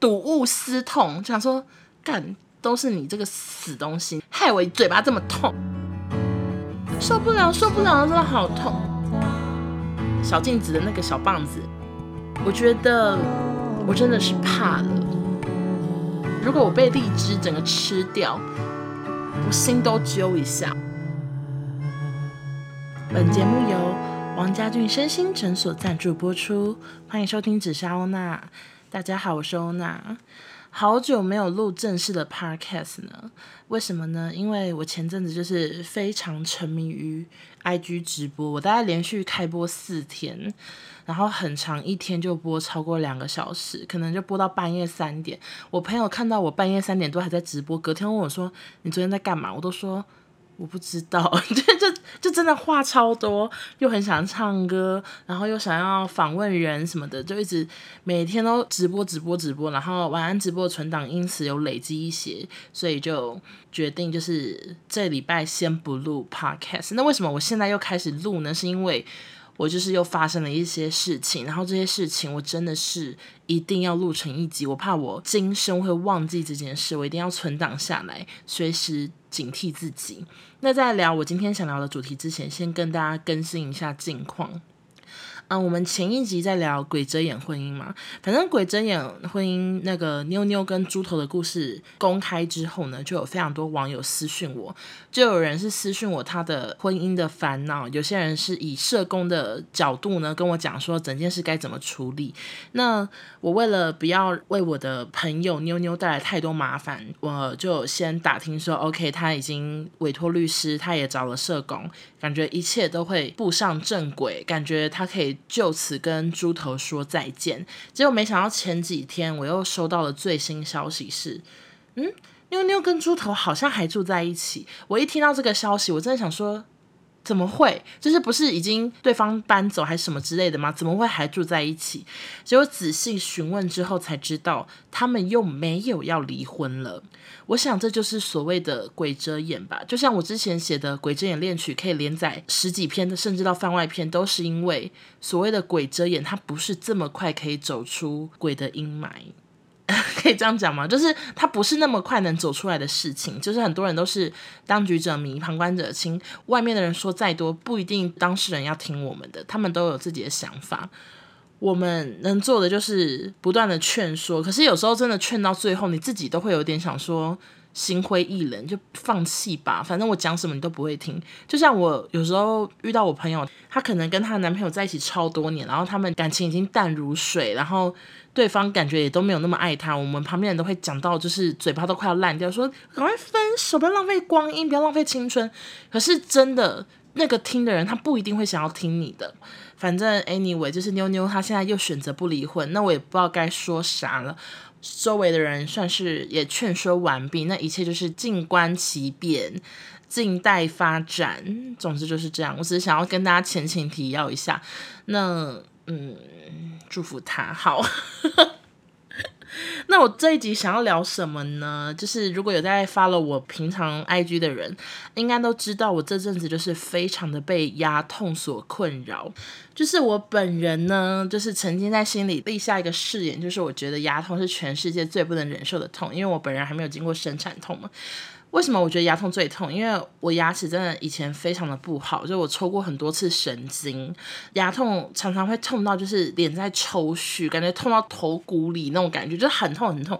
睹物思痛，就想说干都是你这个死东西，害我嘴巴这么痛，受不了，受不了，真的好痛。小镜子的那个小棒子，我觉得我真的是怕了。如果我被荔枝整个吃掉，我心都揪一下。本节目由王家俊身心诊所赞助播出，欢迎收听紫砂欧娜。大家好，我是欧娜。好久没有录正式的 podcast 呢，为什么呢？因为我前阵子就是非常沉迷于 IG 直播，我大概连续开播四天，然后很长一天就播超过两个小时，可能就播到半夜三点。我朋友看到我半夜三点多还在直播，隔天问我说：“你昨天在干嘛？”我都说。我不知道，就就就真的话超多，又很想唱歌，然后又想要访问人什么的，就一直每天都直播直播直播，然后晚安直播存档因此有累积一些，所以就决定就是这礼拜先不录 podcast。那为什么我现在又开始录呢？是因为我就是又发生了一些事情，然后这些事情我真的是一定要录成一集，我怕我今生会忘记这件事，我一定要存档下来，随时警惕自己。那在聊我今天想聊的主题之前，先跟大家更新一下近况。嗯，我们前一集在聊鬼遮眼婚姻嘛，反正鬼遮眼婚姻那个妞妞跟猪头的故事公开之后呢，就有非常多网友私讯我，就有人是私讯我他的婚姻的烦恼，有些人是以社工的角度呢跟我讲说整件事该怎么处理。那我为了不要为我的朋友妞妞带来太多麻烦，我就先打听说，OK，他已经委托律师，他也找了社工，感觉一切都会步上正轨，感觉他可以。就此跟猪头说再见，结果没想到前几天我又收到了最新消息是，嗯，妞妞跟猪头好像还住在一起。我一听到这个消息，我真的想说，怎么会？就是不是已经对方搬走还是什么之类的吗？怎么会还住在一起？结果仔细询问之后才知道，他们又没有要离婚了。我想这就是所谓的鬼遮眼吧，就像我之前写的《鬼遮眼恋曲》可以连载十几篇的，甚至到番外篇，都是因为所谓的鬼遮眼，它不是这么快可以走出鬼的阴霾，可以这样讲吗？就是它不是那么快能走出来的事情，就是很多人都是当局者迷，旁观者清，外面的人说再多，不一定当事人要听我们的，他们都有自己的想法。我们能做的就是不断的劝说，可是有时候真的劝到最后，你自己都会有点想说心灰意冷，就放弃吧。反正我讲什么你都不会听。就像我有时候遇到我朋友，她可能跟她男朋友在一起超多年，然后他们感情已经淡如水，然后对方感觉也都没有那么爱她。我们旁边人都会讲到，就是嘴巴都快要烂掉，说赶快分手，不要浪费光阴，不要浪费青春。可是真的，那个听的人他不一定会想要听你的。反正 anyway，就是妞妞她现在又选择不离婚，那我也不知道该说啥了。周围的人算是也劝说完毕，那一切就是静观其变，静待发展。总之就是这样。我只是想要跟大家前情提要一下。那嗯，祝福他好。那我这一集想要聊什么呢？就是如果有在发了我平常 IG 的人，应该都知道我这阵子就是非常的被牙痛所困扰。就是我本人呢，就是曾经在心里立下一个誓言，就是我觉得牙痛是全世界最不能忍受的痛，因为我本人还没有经过生产痛嘛。为什么我觉得牙痛最痛？因为我牙齿真的以前非常的不好，就我抽过很多次神经，牙痛常常会痛到就是脸在抽搐，感觉痛到头骨里那种感觉，就很痛很痛。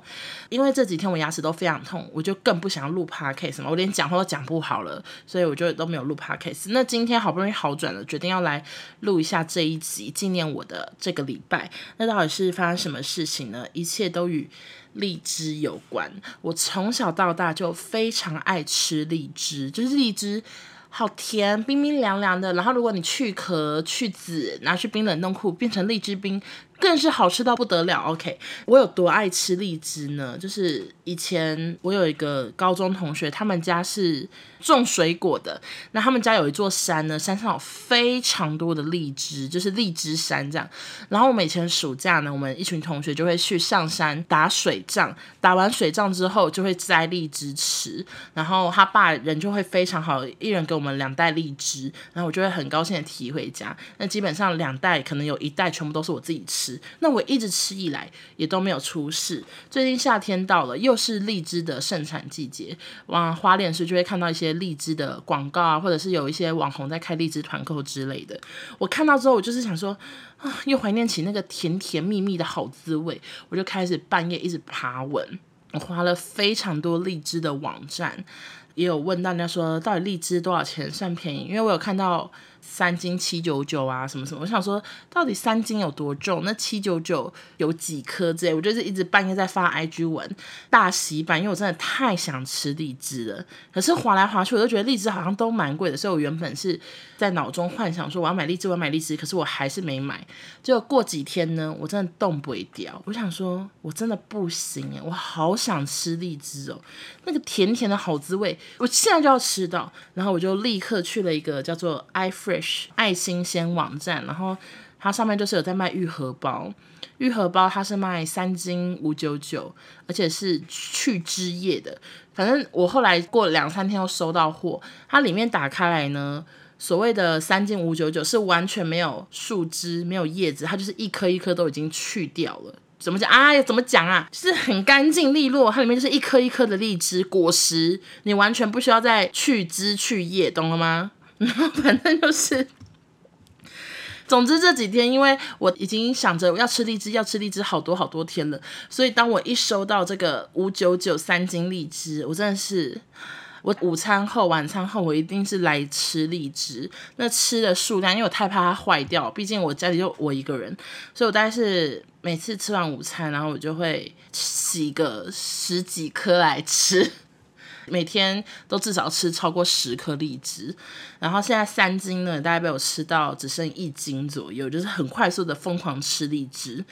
因为这几天我牙齿都非常痛，我就更不想要录 podcast 嘛，我连讲话都讲不好了，所以我就都没有录 podcast。那今天好不容易好转了，决定要来录一下这一集，纪念我的这个礼拜。那到底是发生什么事情呢？一切都与荔枝有关，我从小到大就非常常爱吃荔枝，就是荔枝好甜，冰冰凉凉的。然后如果你去壳去籽，拿去冰冷冻库变成荔枝冰。更是好吃到不得了。OK，我有多爱吃荔枝呢？就是以前我有一个高中同学，他们家是种水果的。那他们家有一座山呢，山上有非常多的荔枝，就是荔枝山这样。然后我们以前暑假呢，我们一群同学就会去上山打水仗，打完水仗之后就会摘荔枝吃。然后他爸人就会非常好，一人给我们两袋荔枝，然后我就会很高兴的提回家。那基本上两袋可能有一袋全部都是我自己吃。那我一直吃以来也都没有出事。最近夏天到了，又是荔枝的盛产季节，往花莲时就会看到一些荔枝的广告啊，或者是有一些网红在开荔枝团购之类的。我看到之后，我就是想说啊，又怀念起那个甜甜蜜蜜的好滋味，我就开始半夜一直爬文。我花了非常多荔枝的网站，也有问大家说，到底荔枝多少钱算便宜？因为我有看到。三斤七九九啊，什么什么？我想说，到底三斤有多重？那七九九有几颗？之类，我就是一直半夜在发 IG 文，大洗版，因为我真的太想吃荔枝了。可是划来划去，我都觉得荔枝好像都蛮贵的，所以我原本是在脑中幻想说我要买荔枝，我要买荔枝，可是我还是没买。结果过几天呢，我真的动不掉。我想说，我真的不行哎，我好想吃荔枝哦，那个甜甜的好滋味，我现在就要吃到。然后我就立刻去了一个叫做 iFree 爱新鲜网站，然后它上面就是有在卖愈合包，愈合包它是卖三斤五九九，而且是去枝叶的。反正我后来过了两三天又收到货，它里面打开来呢，所谓的三斤五九九是完全没有树枝、没有叶子，它就是一颗一颗都已经去掉了。怎么讲啊？怎么讲啊？是很干净利落，它里面就是一颗一颗的荔枝果实，你完全不需要再去枝去叶，懂了吗？然后反正就是，总之这几天，因为我已经想着要吃荔枝，要吃荔枝好多好多天了，所以当我一收到这个五九九三斤荔枝，我真的是，我午餐后、晚餐后，我一定是来吃荔枝。那吃的数量，因为我太怕它坏掉，毕竟我家里就我一个人，所以我大概是每次吃完午餐，然后我就会洗个十几颗来吃。每天都至少吃超过十颗荔枝，然后现在三斤呢，大概被我吃到只剩一斤左右，就是很快速的疯狂吃荔枝。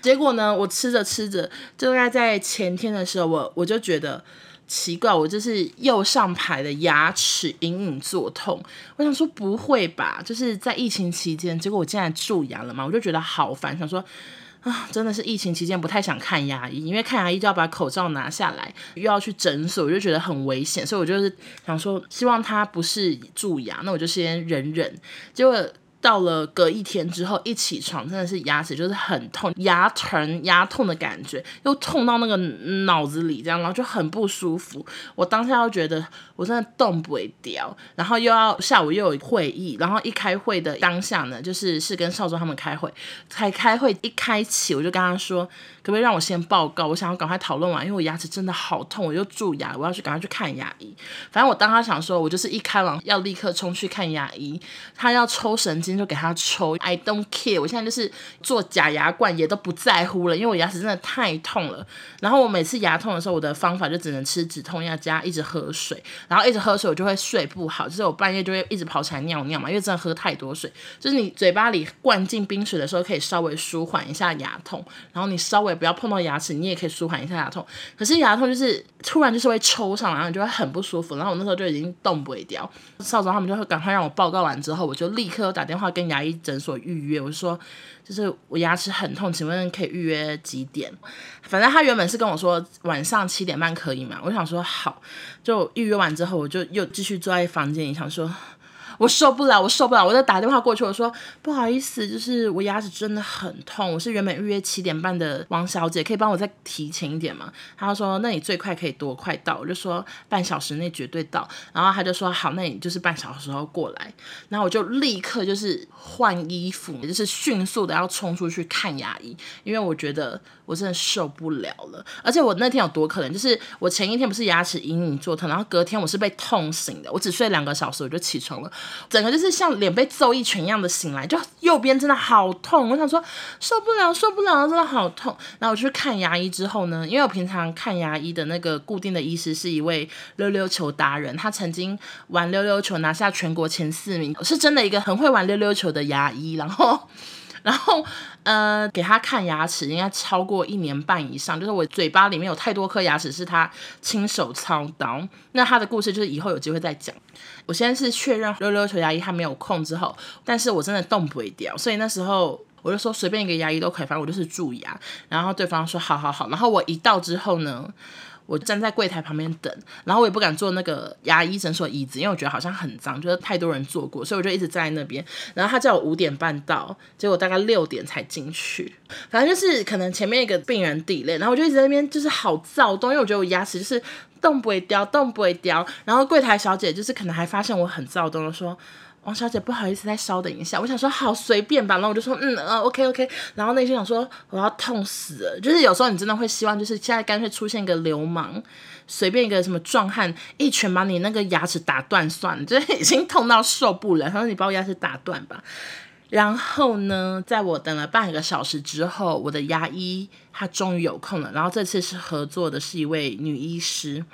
结果呢，我吃着吃着，就大概在前天的时候，我我就觉得奇怪，我就是右上排的牙齿隐隐作痛。我想说不会吧，就是在疫情期间，结果我竟然蛀牙了嘛，我就觉得好烦，想说。啊，真的是疫情期间不太想看牙医，因为看牙医就要把口罩拿下来，又要去诊所，我就觉得很危险，所以我就是想说，希望他不是蛀牙，那我就先忍忍。结果。到了隔一天之后，一起床真的是牙齿就是很痛，牙疼、牙痛的感觉，又痛到那个脑子里这样，然后就很不舒服。我当下又觉得我真的动不了，然后又要下午又有会议，然后一开会的当下呢，就是是跟少宗他们开会，才开会一开启，我就跟他说。可不可以让我先报告？我想要赶快讨论完，因为我牙齿真的好痛，我又蛀牙，我要去赶快去看牙医。反正我当他想说，我就是一开完要立刻冲去看牙医，他要抽神经就给他抽，I don't care。我现在就是做假牙冠也都不在乎了，因为我牙齿真的太痛了。然后我每次牙痛的时候，我的方法就只能吃止痛药加一直喝水，然后一直喝水我就会睡不好，就是我半夜就会一直跑起来尿尿嘛，因为真的喝太多水。就是你嘴巴里灌进冰水的时候，可以稍微舒缓一下牙痛，然后你稍微。不要碰到牙齿，你也可以舒缓一下牙痛。可是牙痛就是突然就是会抽上来，然后你就会很不舒服。然后我那时候就已经动不掉。少总他们就会赶快让我报告完之后，我就立刻打电话跟牙医诊所预约。我就说，就是我牙齿很痛，请问可以预约几点？反正他原本是跟我说晚上七点半可以嘛。我想说好，就预约完之后，我就又继续坐在房间里想说。我受不了，我受不了，我就打电话过去，我说不好意思，就是我牙齿真的很痛，我是原本预约七点半的王小姐，可以帮我再提前一点吗？他就说那你最快可以多快到？我就说半小时内绝对到，然后他就说好，那你就是半小时后过来，然后我就立刻就是换衣服，就是迅速的要冲出去看牙医，因为我觉得我真的受不了了，而且我那天有多可能，就是我前一天不是牙齿隐隐作痛，然后隔天我是被痛醒的，我只睡两个小时我就起床了。整个就是像脸被揍一拳一样的醒来，就右边真的好痛，我想说受不了，受不了，真的好痛。然后我去看牙医之后呢，因为我平常看牙医的那个固定的医师是一位溜溜球达人，他曾经玩溜溜球拿下全国前四名，是真的一个很会玩溜溜球的牙医。然后。然后，呃，给他看牙齿应该超过一年半以上，就是我嘴巴里面有太多颗牙齿是他亲手操刀。那他的故事就是以后有机会再讲。我先是确认溜溜球牙医他没有空之后，但是我真的动不掉，所以那时候我就说随便一个牙医都可以，反正我就是蛀牙。然后对方说好好好。然后我一到之后呢，我站在柜台旁边等，然后我也不敢坐那个牙医诊所椅子，因为我觉得好像很脏，就是太多人坐过，所以我就一直站在那边。然后他叫我五点半到，结果大概六点才进去。反正就是可能前面一个病人 delay，然后我就一直在那边就是好躁动，因为我觉得我牙齿就是动不会掉，动不会掉。然后柜台小姐就是可能还发现我很躁动说。王小姐，不好意思，再稍等一下。我想说好随便吧，然后我就说嗯呃 OK OK。然后内心想说我要痛死了，就是有时候你真的会希望，就是现在干脆出现一个流氓，随便一个什么壮汉，一拳把你那个牙齿打断算了，就是已经痛到受不了。他说你把我牙齿打断吧。然后呢，在我等了半个小时之后，我的牙医他终于有空了。然后这次是合作的是一位女医师。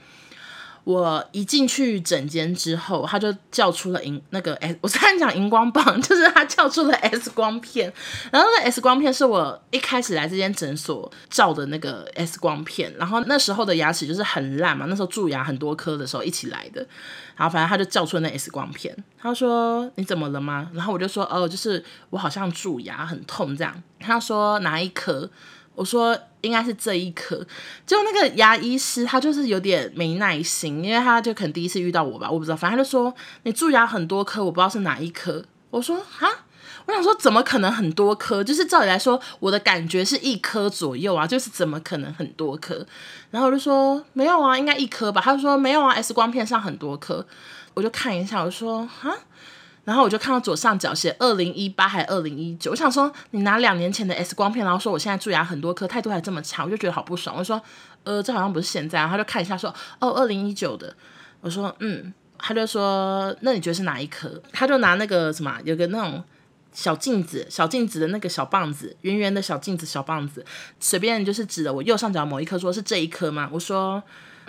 我一进去诊间之后，他就叫出了荧那个 S，我刚才讲荧光棒，就是他叫出了 S 光片。然后那 S 光片是我一开始来这间诊所照的那个 S 光片。然后那时候的牙齿就是很烂嘛，那时候蛀牙很多颗的时候一起来的。然后反正他就叫出了那 S 光片，他说你怎么了吗？然后我就说哦，就是我好像蛀牙很痛这样。他说哪一颗？我说应该是这一颗，就那个牙医师他就是有点没耐心，因为他就可能第一次遇到我吧，我不知道，反正他就说你蛀牙很多颗，我不知道是哪一颗。我说啊，我想说怎么可能很多颗？就是照理来说，我的感觉是一颗左右啊，就是怎么可能很多颗？然后我就说没有啊，应该一颗吧。他就说没有啊，X 光片上很多颗。我就看一下，我说啊。然后我就看到左上角写二零一八还二零一九，我想说你拿两年前的 X 光片，然后说我现在蛀牙很多颗，态度还这么差，我就觉得好不爽。我说，呃，这好像不是现在。然后他就看一下说，哦，二零一九的。我说，嗯。他就说，那你觉得是哪一颗？他就拿那个什么，有个那种小镜子，小镜子的那个小棒子，圆圆的小镜子小棒子，随便就是指的我右上角某一颗，说是这一颗吗？我说。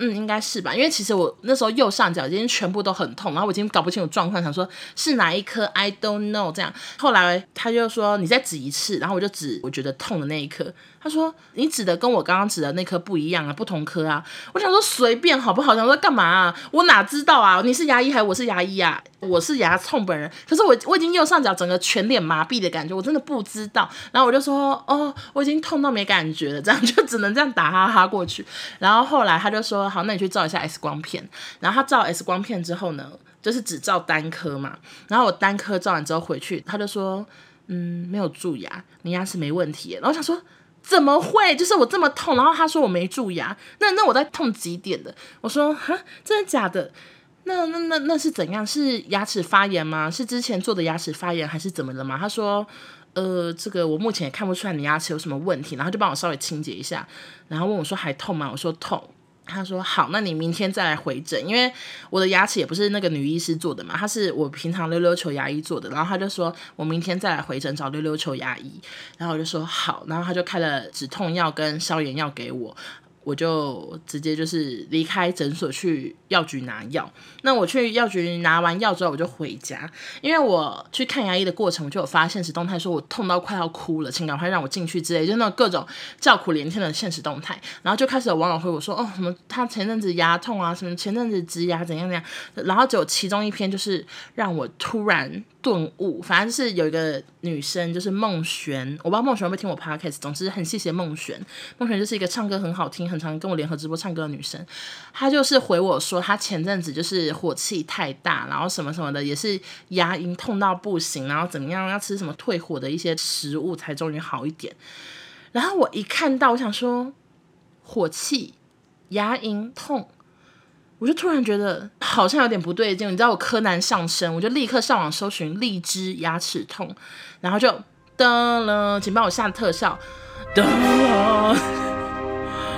嗯，应该是吧，因为其实我那时候右上角已经全部都很痛，然后我已经搞不清楚状况，想说是哪一颗，I don't know 这样。后来他就说你再指一次，然后我就指我觉得痛的那一颗。他说你指的跟我刚刚指的那颗不一样啊，不同颗啊。我想说随便好不好？想说干嘛啊？我哪知道啊？你是牙医还是我是牙医啊？我是牙痛本人，可是我我已经右上角整个全脸麻痹的感觉，我真的不知道。然后我就说哦，我已经痛到没感觉了，这样就只能这样打哈哈过去。然后后来他就说。好，那你去照一下 X 光片。然后他照 X 光片之后呢，就是只照单颗嘛。然后我单颗照完之后回去，他就说，嗯，没有蛀牙，你牙齿没问题。然后我想说，怎么会？就是我这么痛，然后他说我没蛀牙，那那我在痛几点的？我说，哈，真的假的？那那那那是怎样？是牙齿发炎吗？是之前做的牙齿发炎，还是怎么了吗？他说。呃，这个我目前也看不出来你牙齿有什么问题，然后就帮我稍微清洁一下，然后问我说还痛吗？我说痛。他说好，那你明天再来回诊，因为我的牙齿也不是那个女医师做的嘛，他是我平常溜溜球牙医做的，然后他就说我明天再来回诊找溜溜球牙医，然后我就说好，然后他就开了止痛药跟消炎药给我。我就直接就是离开诊所去药局拿药。那我去药局拿完药之后，我就回家，因为我去看牙医的过程，我就有发现实动态，说我痛到快要哭了，请赶快让我进去之类，就那种各种叫苦连天的现实动态。然后就开始有网友回我说，哦，什么他前阵子牙痛啊，什么前阵子植牙怎样怎样。然后只有其中一篇就是让我突然。顿悟，反正是有一个女生，就是梦璇，我不知道梦璇会不会听我 podcast，总之很谢谢梦璇。梦璇就是一个唱歌很好听，很常跟我联合直播唱歌的女生。她就是回我说，她前阵子就是火气太大，然后什么什么的，也是牙龈痛到不行，然后怎么样要吃什么退火的一些食物才终于好一点。然后我一看到，我想说火气、牙龈痛。我就突然觉得好像有点不对劲，你知道我柯南上身，我就立刻上网搜寻荔枝牙齿痛，然后就噔了，请帮我下特效，噔了，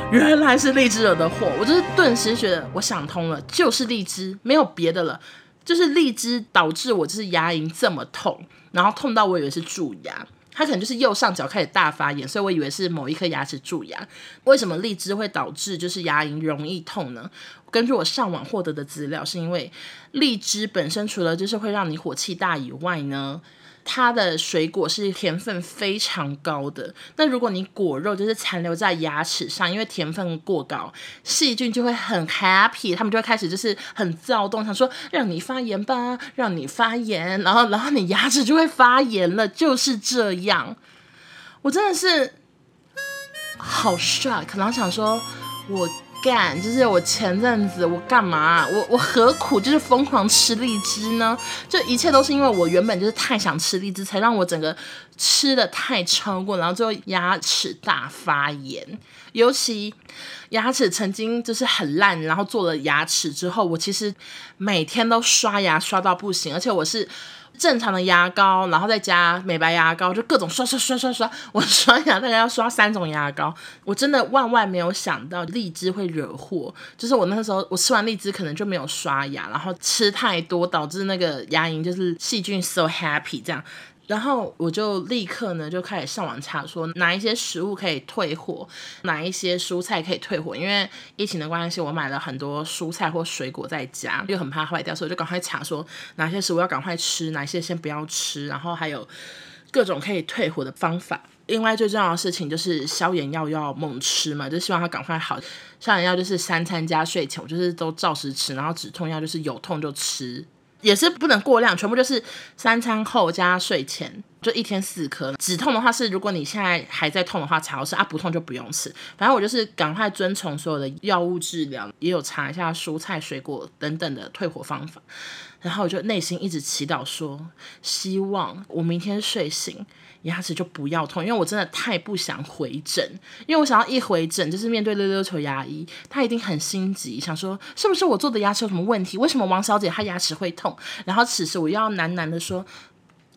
原来是荔枝惹的祸，我就是顿时觉得我想通了，就是荔枝，没有别的了，就是荔枝导致我就是牙龈这么痛，然后痛到我以为是蛀牙。它可能就是右上角开始大发炎，所以我以为是某一颗牙齿蛀牙。为什么荔枝会导致就是牙龈容易痛呢？根据我上网获得的资料，是因为荔枝本身除了就是会让你火气大以外呢。它的水果是甜分非常高的，那如果你果肉就是残留在牙齿上，因为甜分过高，细菌就会很 happy，他们就会开始就是很躁动，想说让你发炎吧，让你发炎，然后然后你牙齿就会发炎了，就是这样。我真的是好 shock，可能想说我干，就是我前阵子我干嘛？我我何苦就是疯狂吃荔枝呢？就一切都是因为我原本就是太想吃荔枝，才让我整个吃的太超过，然后最后牙齿大发炎。尤其牙齿曾经就是很烂，然后做了牙齿之后，我其实每天都刷牙刷到不行，而且我是。正常的牙膏，然后再加美白牙膏，就各种刷刷刷刷刷。我刷牙大概要刷三种牙膏，我真的万万没有想到荔枝会惹祸。就是我那个时候，我吃完荔枝可能就没有刷牙，然后吃太多导致那个牙龈就是细菌 so happy 这样。然后我就立刻呢就开始上网查，说哪一些食物可以退货，哪一些蔬菜可以退货。因为疫情的关系，我买了很多蔬菜或水果在家，又很怕坏掉，所以我就赶快查说哪些食物要赶快吃，哪些先不要吃。然后还有各种可以退货的方法。另外最重要的事情就是消炎药要猛吃嘛，就希望它赶快好。消炎药就是三餐加睡前，我就是都照时吃。然后止痛药就是有痛就吃。也是不能过量，全部就是三餐后加睡前，就一天四颗。止痛的话是，如果你现在还在痛的话才要吃啊，不痛就不用吃。反正我就是赶快遵从所有的药物治疗，也有查一下蔬菜水果等等的退火方法。然后我就内心一直祈祷说，希望我明天睡醒。牙齿就不要痛，因为我真的太不想回诊，因为我想要一回诊就是面对溜溜球牙医，他一定很心急，想说是不是我做的牙齿有什么问题？为什么王小姐她牙齿会痛？然后此时我又要喃喃的说，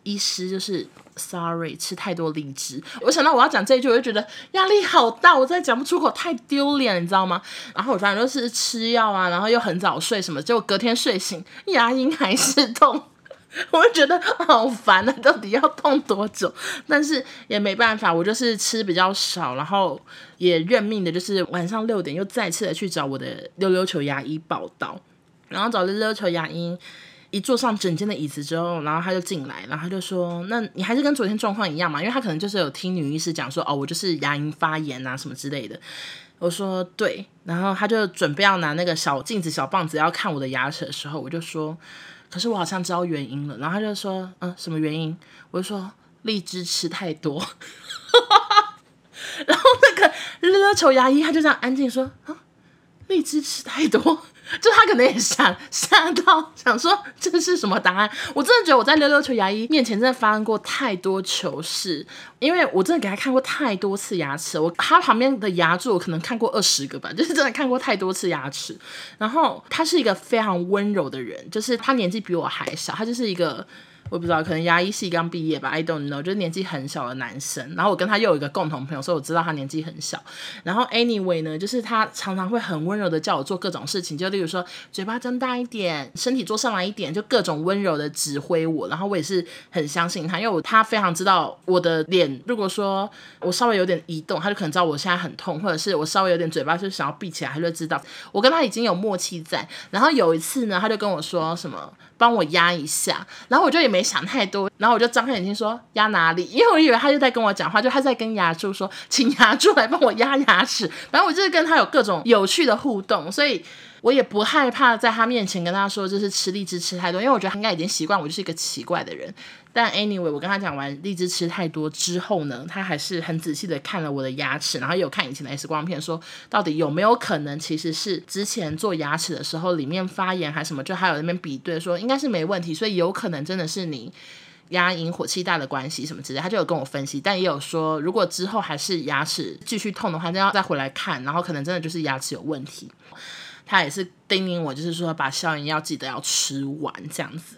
医师就是 sorry，吃太多荔枝。我想到我要讲这一句，我就觉得压力好大，我真的讲不出口，太丢脸，你知道吗？然后我反正就是吃药啊，然后又很早睡什么，结果隔天睡醒牙龈还是痛。我就觉得好烦啊！到底要痛多久？但是也没办法，我就是吃比较少，然后也认命的，就是晚上六点又再次的去找我的溜溜球牙医报道。然后找溜溜球牙医，一坐上整间的椅子之后，然后他就进来，然后他就说：“那你还是跟昨天状况一样嘛？”因为他可能就是有听女医师讲说：“哦，我就是牙龈发炎啊什么之类的。”我说：“对。”然后他就准备要拿那个小镜子、小棒子要看我的牙齿的时候，我就说。可是我好像知道原因了，然后他就说，嗯，什么原因？我就说荔枝吃太多，然后那个溜溜球牙医他就这样安静说，啊，荔枝吃太多。就他可能也想吓到，想说这是什么答案？我真的觉得我在溜溜球牙医面前真的发生过太多糗事，因为我真的给他看过太多次牙齿，我他旁边的牙柱我可能看过二十个吧，就是真的看过太多次牙齿。然后他是一个非常温柔的人，就是他年纪比我还小，他就是一个。我不知道，可能牙医系刚毕业吧，I don't know，就是年纪很小的男生。然后我跟他又有一个共同朋友，所以我知道他年纪很小。然后 anyway 呢，就是他常常会很温柔的叫我做各种事情，就例如说嘴巴张大一点，身体坐上来一点，就各种温柔的指挥我。然后我也是很相信他，因为我他非常知道我的脸，如果说我稍微有点移动，他就可能知道我现在很痛，或者是我稍微有点嘴巴就想要闭起来，他就知道。我跟他已经有默契在。然后有一次呢，他就跟我说什么。帮我压一下，然后我就也没没想太多，然后我就张开眼睛说压哪里？因为我以为他就在跟我讲话，就他在跟牙柱说，请牙柱来帮我压牙齿。反正我就是跟他有各种有趣的互动，所以。我也不害怕在他面前跟他说，就是吃荔枝吃太多，因为我觉得他应该已经习惯我就是一个奇怪的人。但 anyway，我跟他讲完荔枝吃太多之后呢，他还是很仔细的看了我的牙齿，然后有看以前的 X 光片，说到底有没有可能其实是之前做牙齿的时候里面发炎还是什么，就还有那边比对说应该是没问题，所以有可能真的是你牙龈火气大的关系什么之类，他就有跟我分析，但也有说如果之后还是牙齿继续痛的话，就要再回来看，然后可能真的就是牙齿有问题。他也是叮咛我，就是说把消炎药记得要吃完这样子。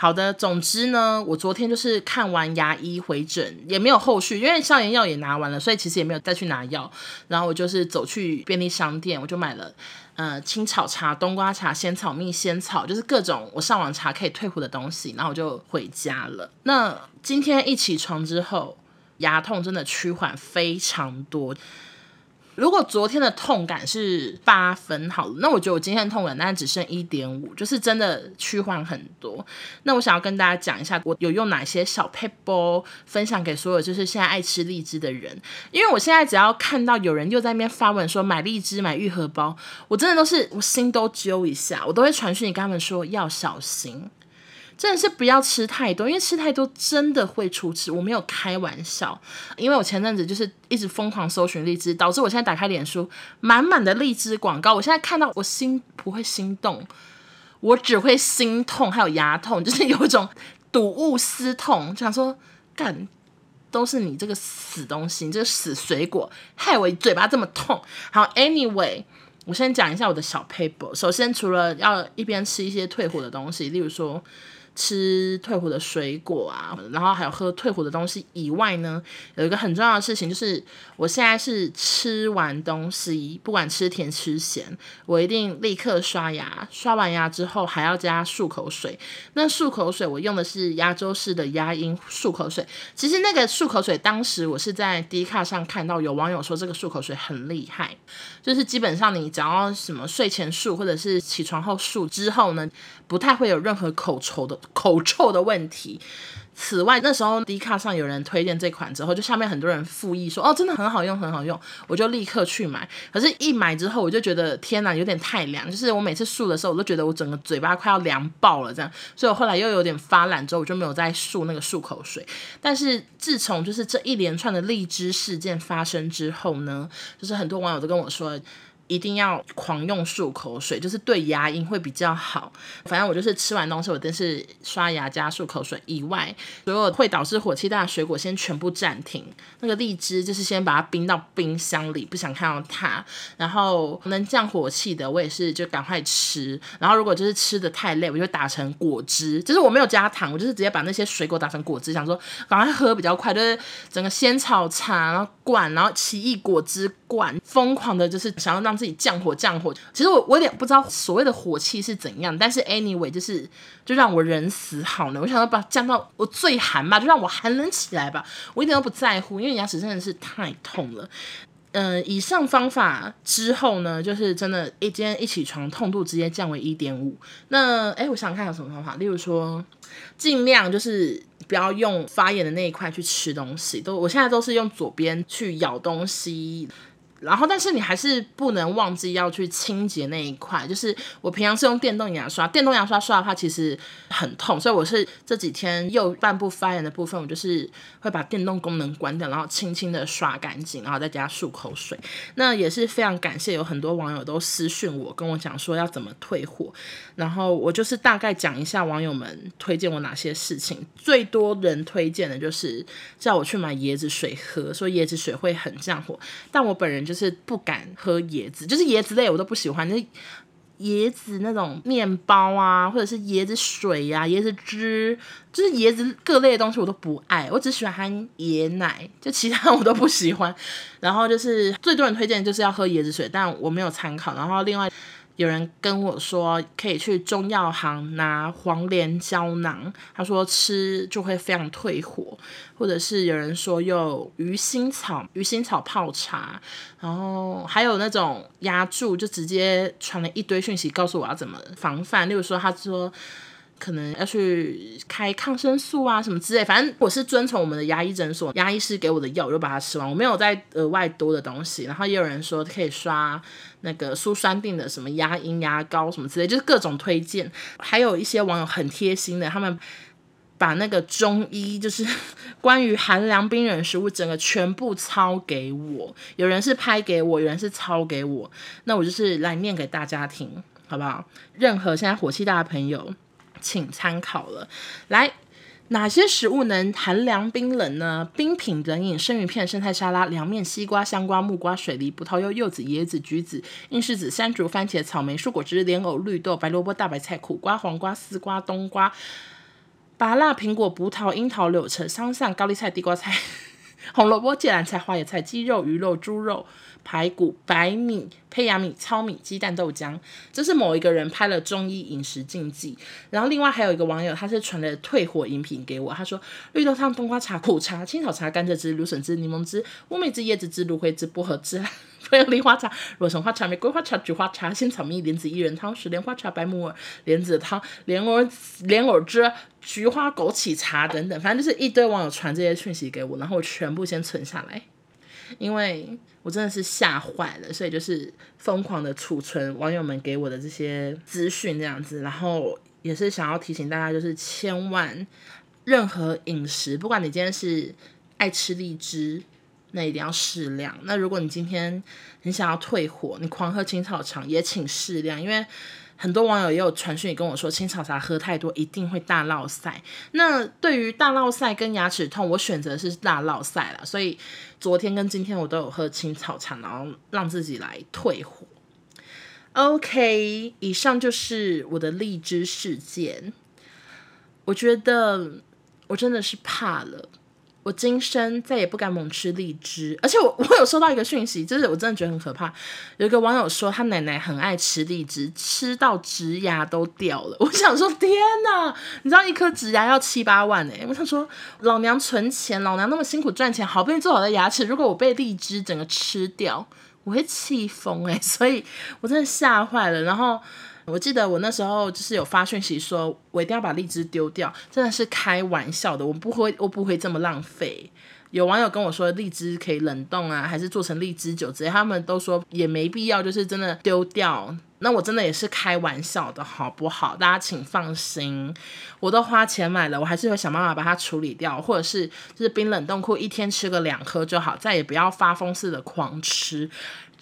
好的，总之呢，我昨天就是看完牙医回诊，也没有后续，因为消炎药也拿完了，所以其实也没有再去拿药。然后我就是走去便利商店，我就买了呃青草茶、冬瓜茶、仙草蜜、仙草，就是各种我上网查可以退火的东西，然后我就回家了。那今天一起床之后，牙痛真的趋缓非常多。如果昨天的痛感是八分好了，那我觉得我今天的痛感大概只剩一点五，就是真的趋缓很多。那我想要跟大家讲一下，我有用哪些小撇步分享给所有就是现在爱吃荔枝的人，因为我现在只要看到有人又在那边发文说买荔枝买玉荷包，我真的都是我心都揪一下，我都会传讯你跟他们说要小心。真的是不要吃太多，因为吃太多真的会出事。我没有开玩笑，因为我前阵子就是一直疯狂搜寻荔枝，导致我现在打开脸书满满的荔枝广告。我现在看到我心不会心动，我只会心痛，还有牙痛，就是有一种睹物思痛，就想说干，都是你这个死东西，你这个死水果，害我嘴巴这么痛。好，Anyway。我先讲一下我的小 paper。首先，除了要一边吃一些退火的东西，例如说。吃退火的水果啊，然后还有喝退火的东西以外呢，有一个很重要的事情就是，我现在是吃完东西，不管吃甜吃咸，我一定立刻刷牙，刷完牙之后还要加漱口水。那漱口水我用的是亚洲式的牙龈漱口水。其实那个漱口水，当时我是在 D 卡上看到有网友说这个漱口水很厉害，就是基本上你只要什么睡前漱或者是起床后漱之后呢，不太会有任何口臭的。口臭的问题。此外，那时候滴卡上有人推荐这款之后，就下面很多人附议说：“哦，真的很好用，很好用。”我就立刻去买。可是，一买之后，我就觉得天哪，有点太凉。就是我每次漱的时候，我都觉得我整个嘴巴快要凉爆了，这样。所以我后来又有点发懒，之后我就没有再漱那个漱口水。但是自从就是这一连串的荔枝事件发生之后呢，就是很多网友都跟我说。一定要狂用漱口水，就是对牙龈会比较好。反正我就是吃完东西，我都是刷牙加漱口水以外，所有会导致火气大的水果先全部暂停。那个荔枝就是先把它冰到冰箱里，不想看到它。然后能降火气的，我也是就赶快吃。然后如果就是吃的太累，我就打成果汁，就是我没有加糖，我就是直接把那些水果打成果汁，想说赶快喝比较快。就是整个仙草茶，然后灌，然后奇异果汁灌，疯狂的就是想要让。自己降火降火，其实我我有点不知道所谓的火气是怎样，但是 anyway 就是就让我人死好了。我想要把降到我最寒吧，就让我寒冷起来吧，我一点都不在乎，因为牙齿真的是太痛了。嗯、以上方法之后呢，就是真的，一今天一起床痛度直接降为一点五。那哎，我想看有什么方法，例如说尽量就是不要用发炎的那一块去吃东西，都我现在都是用左边去咬东西。然后，但是你还是不能忘记要去清洁那一块。就是我平常是用电动牙刷，电动牙刷刷的话其实很痛，所以我是这几天右半部发炎的部分，我就是会把电动功能关掉，然后轻轻的刷干净，然后再加漱口水。那也是非常感谢有很多网友都私讯我，跟我讲说要怎么退货。然后我就是大概讲一下网友们推荐我哪些事情。最多人推荐的就是叫我去买椰子水喝，说椰子水会很降火，但我本人。就是不敢喝椰子，就是椰子类我都不喜欢，就是椰子那种面包啊，或者是椰子水呀、椰子汁，就是椰子各类的东西我都不爱，我只喜欢喝椰奶，就其他我都不喜欢。然后就是最多人推荐就是要喝椰子水，但我没有参考。然后另外。有人跟我说可以去中药行拿黄连胶囊，他说吃就会非常退火，或者是有人说用鱼腥草、鱼腥草泡茶，然后还有那种压住，就直接传了一堆讯息告诉我要怎么防范，例如说他说。可能要去开抗生素啊什么之类，反正我是遵从我们的牙医诊所，牙医师给我的药，我就把它吃完，我没有再额外多的东西。然后也有人说可以刷那个舒酸定的什么牙龈牙膏什么之类，就是各种推荐。还有一些网友很贴心的，他们把那个中医就是关于寒凉冰冷食物整个全部抄给我，有人是拍给我，有人是抄给我，那我就是来念给大家听，好不好？任何现在火气大的朋友。请参考了，来，哪些食物能寒凉冰冷呢？冰品冷饮：生鱼片、生菜沙拉、凉面、西瓜、香瓜、木瓜、水梨、葡萄柚、柚子、椰子、橘子、硬柿子、山竹、番茄、草莓、蔬果汁、莲藕、绿豆、白萝卜、大白菜、苦瓜、黄瓜、丝瓜、冬瓜、芭辣、苹果、葡萄、樱桃、柳橙、桑葚、高丽菜、地瓜菜、红萝卜、芥蓝菜、花椰菜、鸡肉、鱼肉、猪肉。排骨、白米、胚芽米、糙米、鸡蛋、豆浆，这是某一个人拍了中医饮食禁忌。然后另外还有一个网友，他是传了退火饮品给我，他说绿豆汤、冬瓜茶、苦茶、青草茶、甘蔗汁、芦笋汁、柠檬汁、乌梅汁、椰子汁、芦荟汁、薄荷汁、茯苓花茶、罗 son 花茶、玫瑰花茶、菊花茶、仙草蜜、莲子薏仁汤、石莲花茶、白木耳莲子汤、莲藕莲藕汁、菊花枸杞茶等等，反正就是一堆网友传这些讯息给我，然后我全部先存下来。因为我真的是吓坏了，所以就是疯狂的储存网友们给我的这些资讯这样子，然后也是想要提醒大家，就是千万任何饮食，不管你今天是爱吃荔枝，那一定要适量。那如果你今天你想要退火，你狂喝青草茶也请适量，因为很多网友也有传讯跟我说，青草茶喝太多一定会大落赛。那对于大落赛跟牙齿痛，我选择是大落赛了。所以昨天跟今天我都有喝青草茶，然后让自己来退火。OK，以上就是我的荔枝事件。我觉得我真的是怕了，我今生再也不敢猛吃荔枝。而且我 我有收到一个讯息，就是我真的觉得很可怕。有一个网友说他奶奶很爱吃荔枝，吃到植牙都掉了。我想说天哪，你知道一颗植牙要七八万哎！我想说老娘存钱，老娘那么辛苦赚钱，好不容易做好的牙齿，如果我被荔枝整个吃掉。我会气疯哎，所以我真的吓坏了。然后我记得我那时候就是有发讯息说，我一定要把荔枝丢掉，真的是开玩笑的，我不会，我不会这么浪费。有网友跟我说，荔枝可以冷冻啊，还是做成荔枝酒之类，他们都说也没必要，就是真的丢掉。那我真的也是开玩笑的，好不好？大家请放心，我都花钱买了，我还是会想办法把它处理掉，或者是就是冰冷冻库一天吃个两颗就好，再也不要发疯似的狂吃，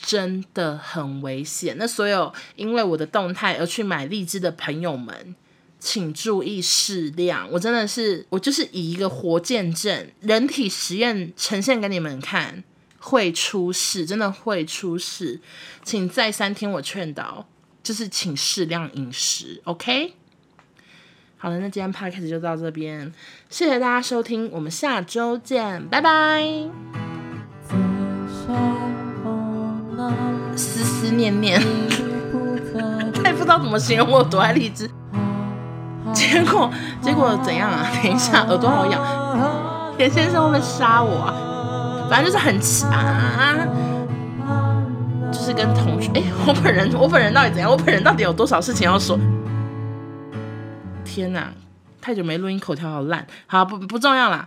真的很危险。那所有因为我的动态而去买荔枝的朋友们。请注意适量，我真的是，我就是以一个活见证，人体实验呈现给你们看，会出事，真的会出事，请再三听我劝导，就是请适量饮食，OK？好了，那今天 p o d c a s 就到这边，谢谢大家收听，我们下周见，拜拜。思念念，他也不知道怎么形容我多爱荔枝。结果结果怎样啊？等一下，耳朵好痒。田先生会不会杀我啊？反正就是很奇啊，就是跟同学。哎，我本人我本人到底怎样？我本人到底有多少事情要说？天哪，太久没录音，口条好烂。好，不不重要啦。